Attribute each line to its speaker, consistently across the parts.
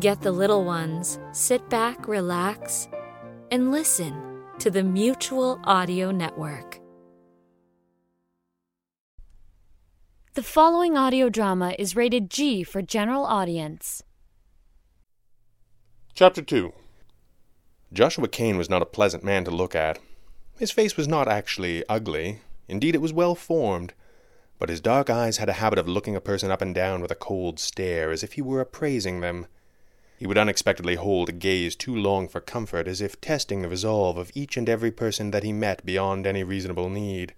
Speaker 1: Get the little ones, sit back, relax, and listen to the Mutual Audio Network. The following audio drama is rated G for general audience.
Speaker 2: Chapter 2 Joshua Kane was not a pleasant man to look at. His face was not actually ugly. Indeed, it was well formed. But his dark eyes had a habit of looking a person up and down with a cold stare, as if he were appraising them. He would unexpectedly hold a gaze too long for comfort, as if testing the resolve of each and every person that he met beyond any reasonable need.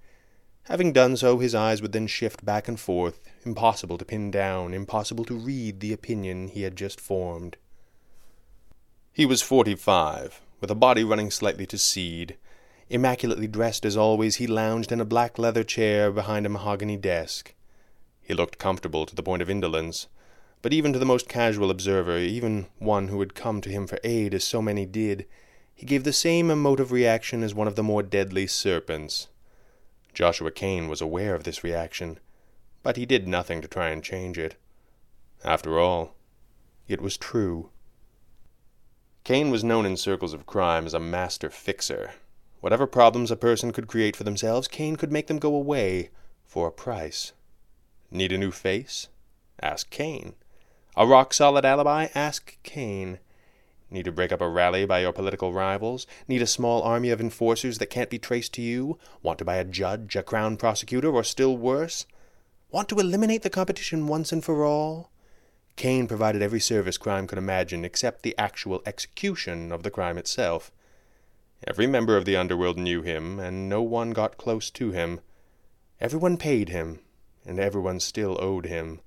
Speaker 2: Having done so, his eyes would then shift back and forth, impossible to pin down, impossible to read the opinion he had just formed. He was forty-five, with a body running slightly to seed. Immaculately dressed as always, he lounged in a black leather chair behind a mahogany desk. He looked comfortable to the point of indolence, but even to the most casual observer, even one who had come to him for aid as so many did, he gave the same emotive reaction as one of the more deadly serpents. Joshua Kane was aware of this reaction, but he did nothing to try and change it. After all, it was true. Kane was known in circles of crime as a master fixer. Whatever problems a person could create for themselves, Kane could make them go away for a price. Need a new face? Ask Kane. A rock solid alibi? Ask Kane. Need to break up a rally by your political rivals? Need a small army of enforcers that can't be traced to you? Want to buy a judge, a crown prosecutor, or still worse? Want to eliminate the competition once and for all? Kane provided every service crime could imagine except the actual execution of the crime itself. Every member of the underworld knew him, and no one got close to him. Everyone paid him, and everyone still owed him.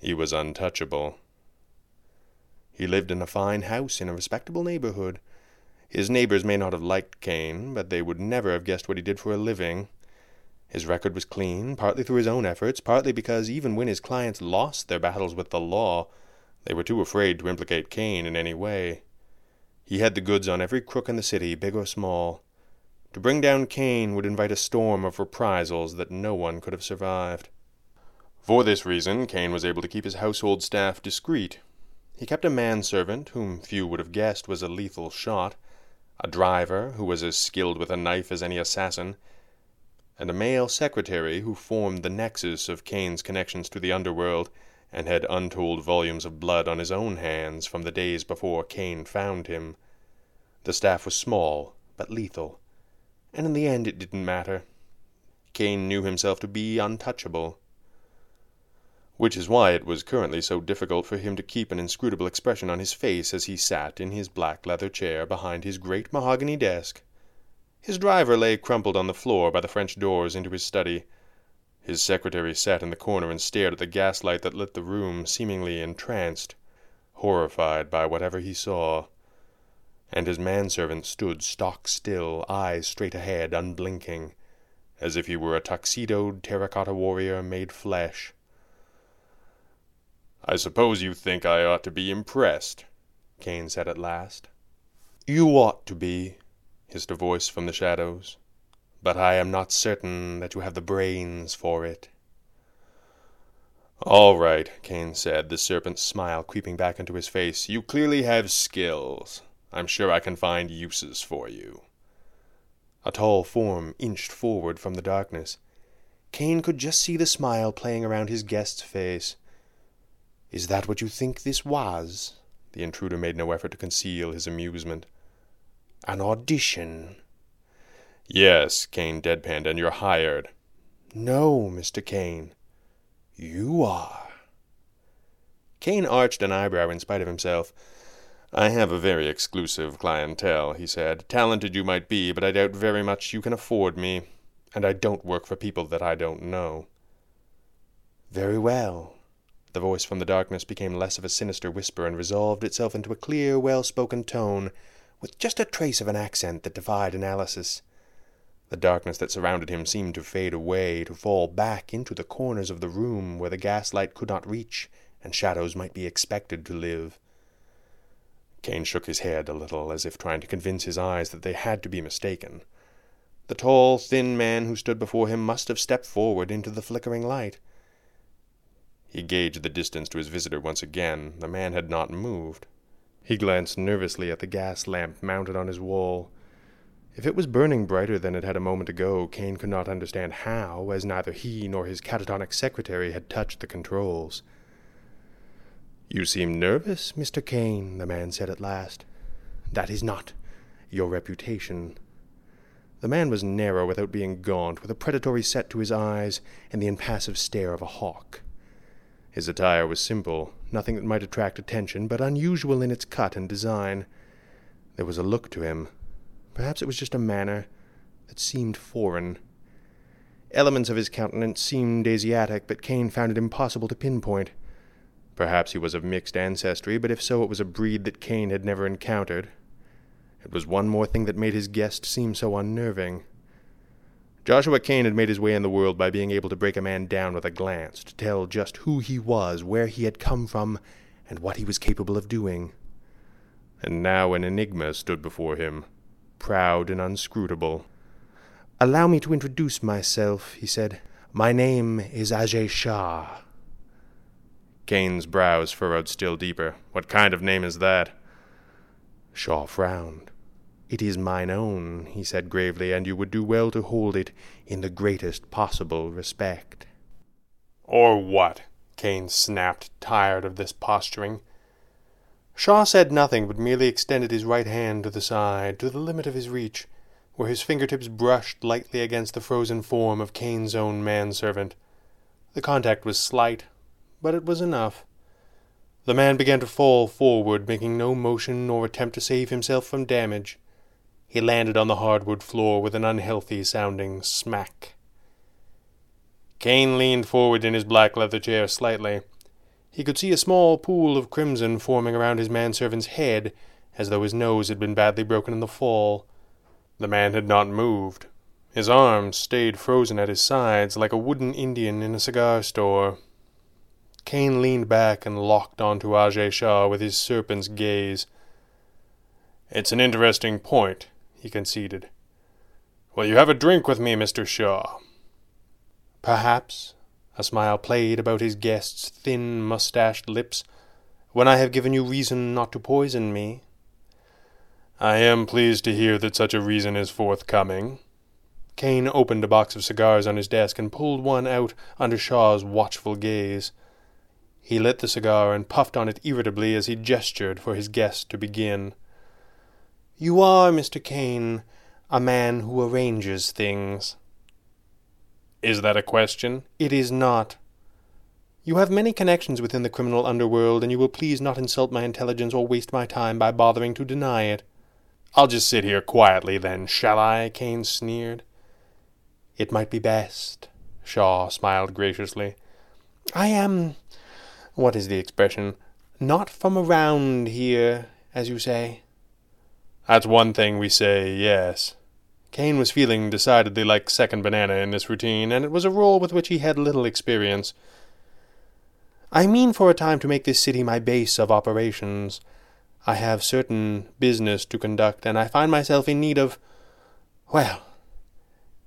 Speaker 2: He was untouchable. He lived in a fine house in a respectable neighborhood. His neighbors may not have liked Kane, but they would never have guessed what he did for a living. His record was clean, partly through his own efforts, partly because even when his clients lost their battles with the law, they were too afraid to implicate Kane in any way. He had the goods on every crook in the city, big or small. To bring down Kane would invite a storm of reprisals that no one could have survived. For this reason, Kane was able to keep his household staff discreet. He kept a manservant, whom few would have guessed was a lethal shot, a driver, who was as skilled with a knife as any assassin, and a male secretary who formed the nexus of Kane's connections to the underworld, and had untold volumes of blood on his own hands from the days before Kane found him. The staff was small, but lethal, and in the end it didn't matter. Kane knew himself to be untouchable which is why it was currently so difficult for him to keep an inscrutable expression on his face as he sat in his black leather chair behind his great mahogany desk. His driver lay crumpled on the floor by the French doors into his study. His secretary sat in the corner and stared at the gaslight that lit the room, seemingly entranced, horrified by whatever he saw. And his manservant stood stock still, eyes straight ahead, unblinking, as if he were a tuxedoed terracotta warrior made flesh. I suppose you think I ought to be impressed, Kane said at last. You ought to be, hissed a voice from the shadows, but I am not certain that you have the brains for it. All right, Kane said, the serpent's smile creeping back into his face. You clearly have skills. I'm sure I can find uses for you. A tall form inched forward from the darkness. Kane could just see the smile playing around his guest's face. Is that what you think this was? The intruder made no effort to conceal his amusement. An audition? Yes, Kane deadpanned, and you're hired. No, Mr. Kane. You are. Kane arched an eyebrow in spite of himself. I have a very exclusive clientele, he said. Talented you might be, but I doubt very much you can afford me, and I don't work for people that I don't know. Very well, the voice from the darkness became less of a sinister whisper and resolved itself into a clear, well spoken tone, with just a trace of an accent that defied analysis. The darkness that surrounded him seemed to fade away, to fall back into the corners of the room where the gaslight could not reach and shadows might be expected to live. Kane shook his head a little, as if trying to convince his eyes that they had to be mistaken. The tall, thin man who stood before him must have stepped forward into the flickering light. He gauged the distance to his visitor once again. The man had not moved. He glanced nervously at the gas lamp mounted on his wall. If it was burning brighter than it had a moment ago, Kane could not understand how, as neither he nor his catatonic secretary had touched the controls. You seem nervous, Mr. Kane, the man said at last. That is not your reputation. The man was narrow without being gaunt, with a predatory set to his eyes and the impassive stare of a hawk. His attire was simple, nothing that might attract attention, but unusual in its cut and design. There was a look to him. Perhaps it was just a manner that seemed foreign. Elements of his countenance seemed Asiatic, but Kane found it impossible to pinpoint. Perhaps he was of mixed ancestry, but if so, it was a breed that Kane had never encountered. It was one more thing that made his guest seem so unnerving. Joshua Kane had made his way in the world by being able to break a man down with a glance, to tell just who he was, where he had come from, and what he was capable of doing. And now an enigma stood before him, proud and unscrutable. Allow me to introduce myself, he said. My name is Ajay Shah. Kane's brows furrowed still deeper. What kind of name is that? Shaw frowned. It is mine own, he said gravely, and you would do well to hold it in the greatest possible respect. Or what? Kane snapped, tired of this posturing. Shaw said nothing, but merely extended his right hand to the side, to the limit of his reach, where his fingertips brushed lightly against the frozen form of Kane's own manservant. The contact was slight, but it was enough. The man began to fall forward, making no motion nor attempt to save himself from damage. He landed on the hardwood floor with an unhealthy sounding smack. Kane leaned forward in his black leather chair slightly. He could see a small pool of crimson forming around his manservant's head, as though his nose had been badly broken in the fall. The man had not moved. His arms stayed frozen at his sides like a wooden Indian in a cigar store. Kane leaned back and locked onto Ajay Shah with his serpent's gaze. It's an interesting point, he conceded. Will you have a drink with me, Mr. Shaw? Perhaps. A smile played about his guest's thin, mustached lips. When I have given you reason not to poison me. I am pleased to hear that such a reason is forthcoming. Kane opened a box of cigars on his desk and pulled one out under Shaw's watchful gaze. He lit the cigar and puffed on it irritably as he gestured for his guest to begin. You are, Mr. Kane, a man who arranges things. Is that a question? It is not. You have many connections within the criminal underworld, and you will please not insult my intelligence or waste my time by bothering to deny it. I'll just sit here quietly, then, shall I? Kane sneered. It might be best. Shaw smiled graciously. I am, what is the expression, not from around here, as you say. That's one thing we say, yes. Kane was feeling decidedly like second banana in this routine, and it was a role with which he had little experience. I mean for a time to make this city my base of operations. I have certain business to conduct, and I find myself in need of, well,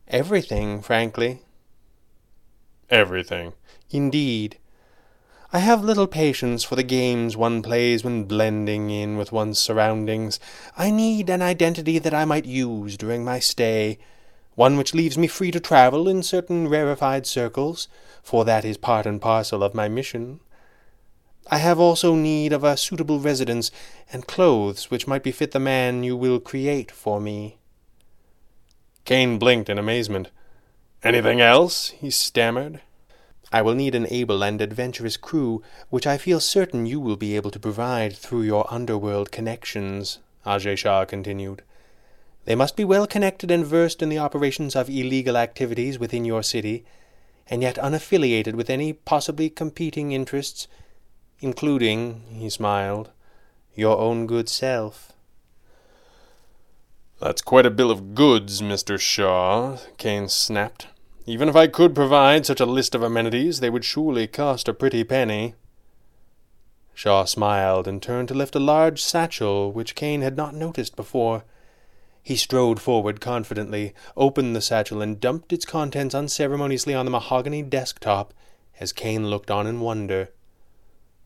Speaker 2: everything, frankly. Everything. Indeed. I have little patience for the games one plays when blending in with one's surroundings. I need an identity that I might use during my stay, one which leaves me free to travel in certain rarefied circles, for that is part and parcel of my mission. I have also need of a suitable residence and clothes which might befit the man you will create for me. Kane blinked in amazement. Anything else? he stammered. I will need an able and adventurous crew, which I feel certain you will be able to provide through your underworld connections, Ajay Shah continued. They must be well connected and versed in the operations of illegal activities within your city, and yet unaffiliated with any possibly competing interests, including, he smiled, your own good self. That's quite a bill of goods, Mr. Shaw, Kane snapped. Even if I could provide such a list of amenities, they would surely cost a pretty penny. Shaw smiled and turned to lift a large satchel which Kane had not noticed before. He strode forward confidently, opened the satchel, and dumped its contents unceremoniously on the mahogany desktop as Kane looked on in wonder.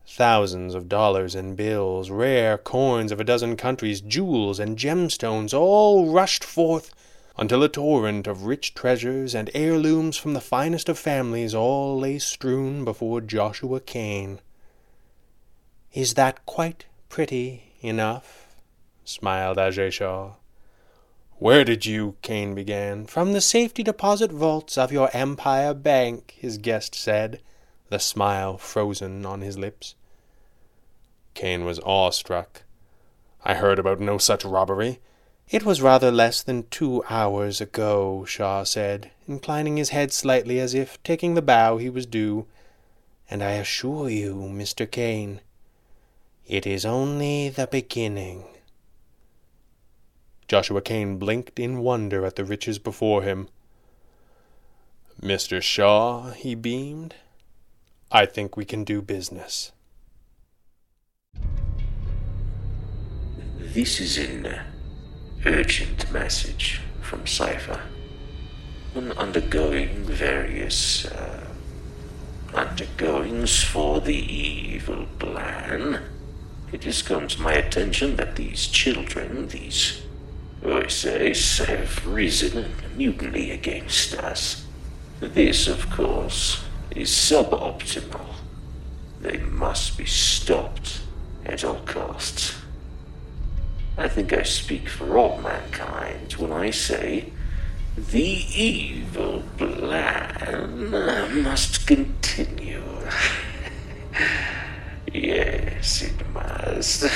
Speaker 2: Thousands of dollars in bills, rare coins of a dozen countries, jewels and gemstones all rushed forth until a torrent of rich treasures and heirlooms from the finest of families all lay strewn before Joshua Kane. Is that quite pretty enough? smiled Ajay Shah. Where did you, Kane began. From the safety deposit vaults of your Empire Bank, his guest said, the smile frozen on his lips. Kane was awestruck. I heard about no such robbery. It was rather less than two hours ago, Shaw said, inclining his head slightly as if taking the bow he was due. And I assure you, Mr. Kane, it is only the beginning. Joshua Kane blinked in wonder at the riches before him. Mr. Shaw, he beamed, I think we can do business.
Speaker 3: This is an urgent message from Cypher. When undergoing various uh, undergoings for the evil plan, it has come to my attention that these children, these Oises, have risen in mutiny against us. This, of course, is suboptimal. They must be stopped at all costs. I think I speak for all mankind when I say the evil plan must continue. yes, it must.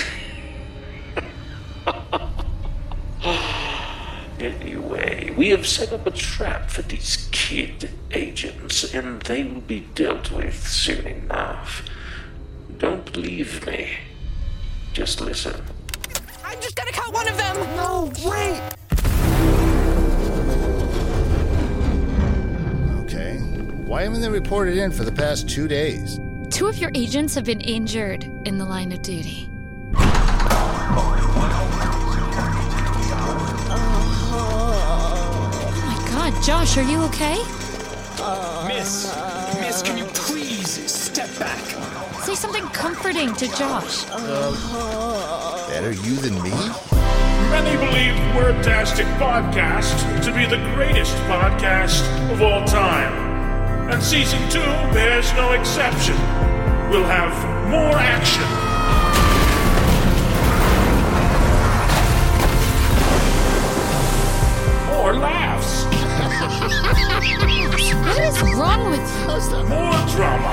Speaker 3: anyway, we have set up a trap for these kid agents, and they will be dealt with soon enough. Don't believe me. Just listen.
Speaker 4: I'm just gonna cut one of them!
Speaker 5: No, wait! Okay. Why haven't they reported in for the past two days?
Speaker 1: Two of your agents have been injured in the line of duty. Oh my god, Josh, are you okay?
Speaker 6: Miss, Miss, can you please step back?
Speaker 1: Say something comforting to Josh.
Speaker 5: Better you than me?
Speaker 7: Many believe Wordtastic Podcast to be the greatest podcast of all time. And season two bears no exception. We'll have more action, more laughs,
Speaker 1: What is wrong with you?
Speaker 7: more drama,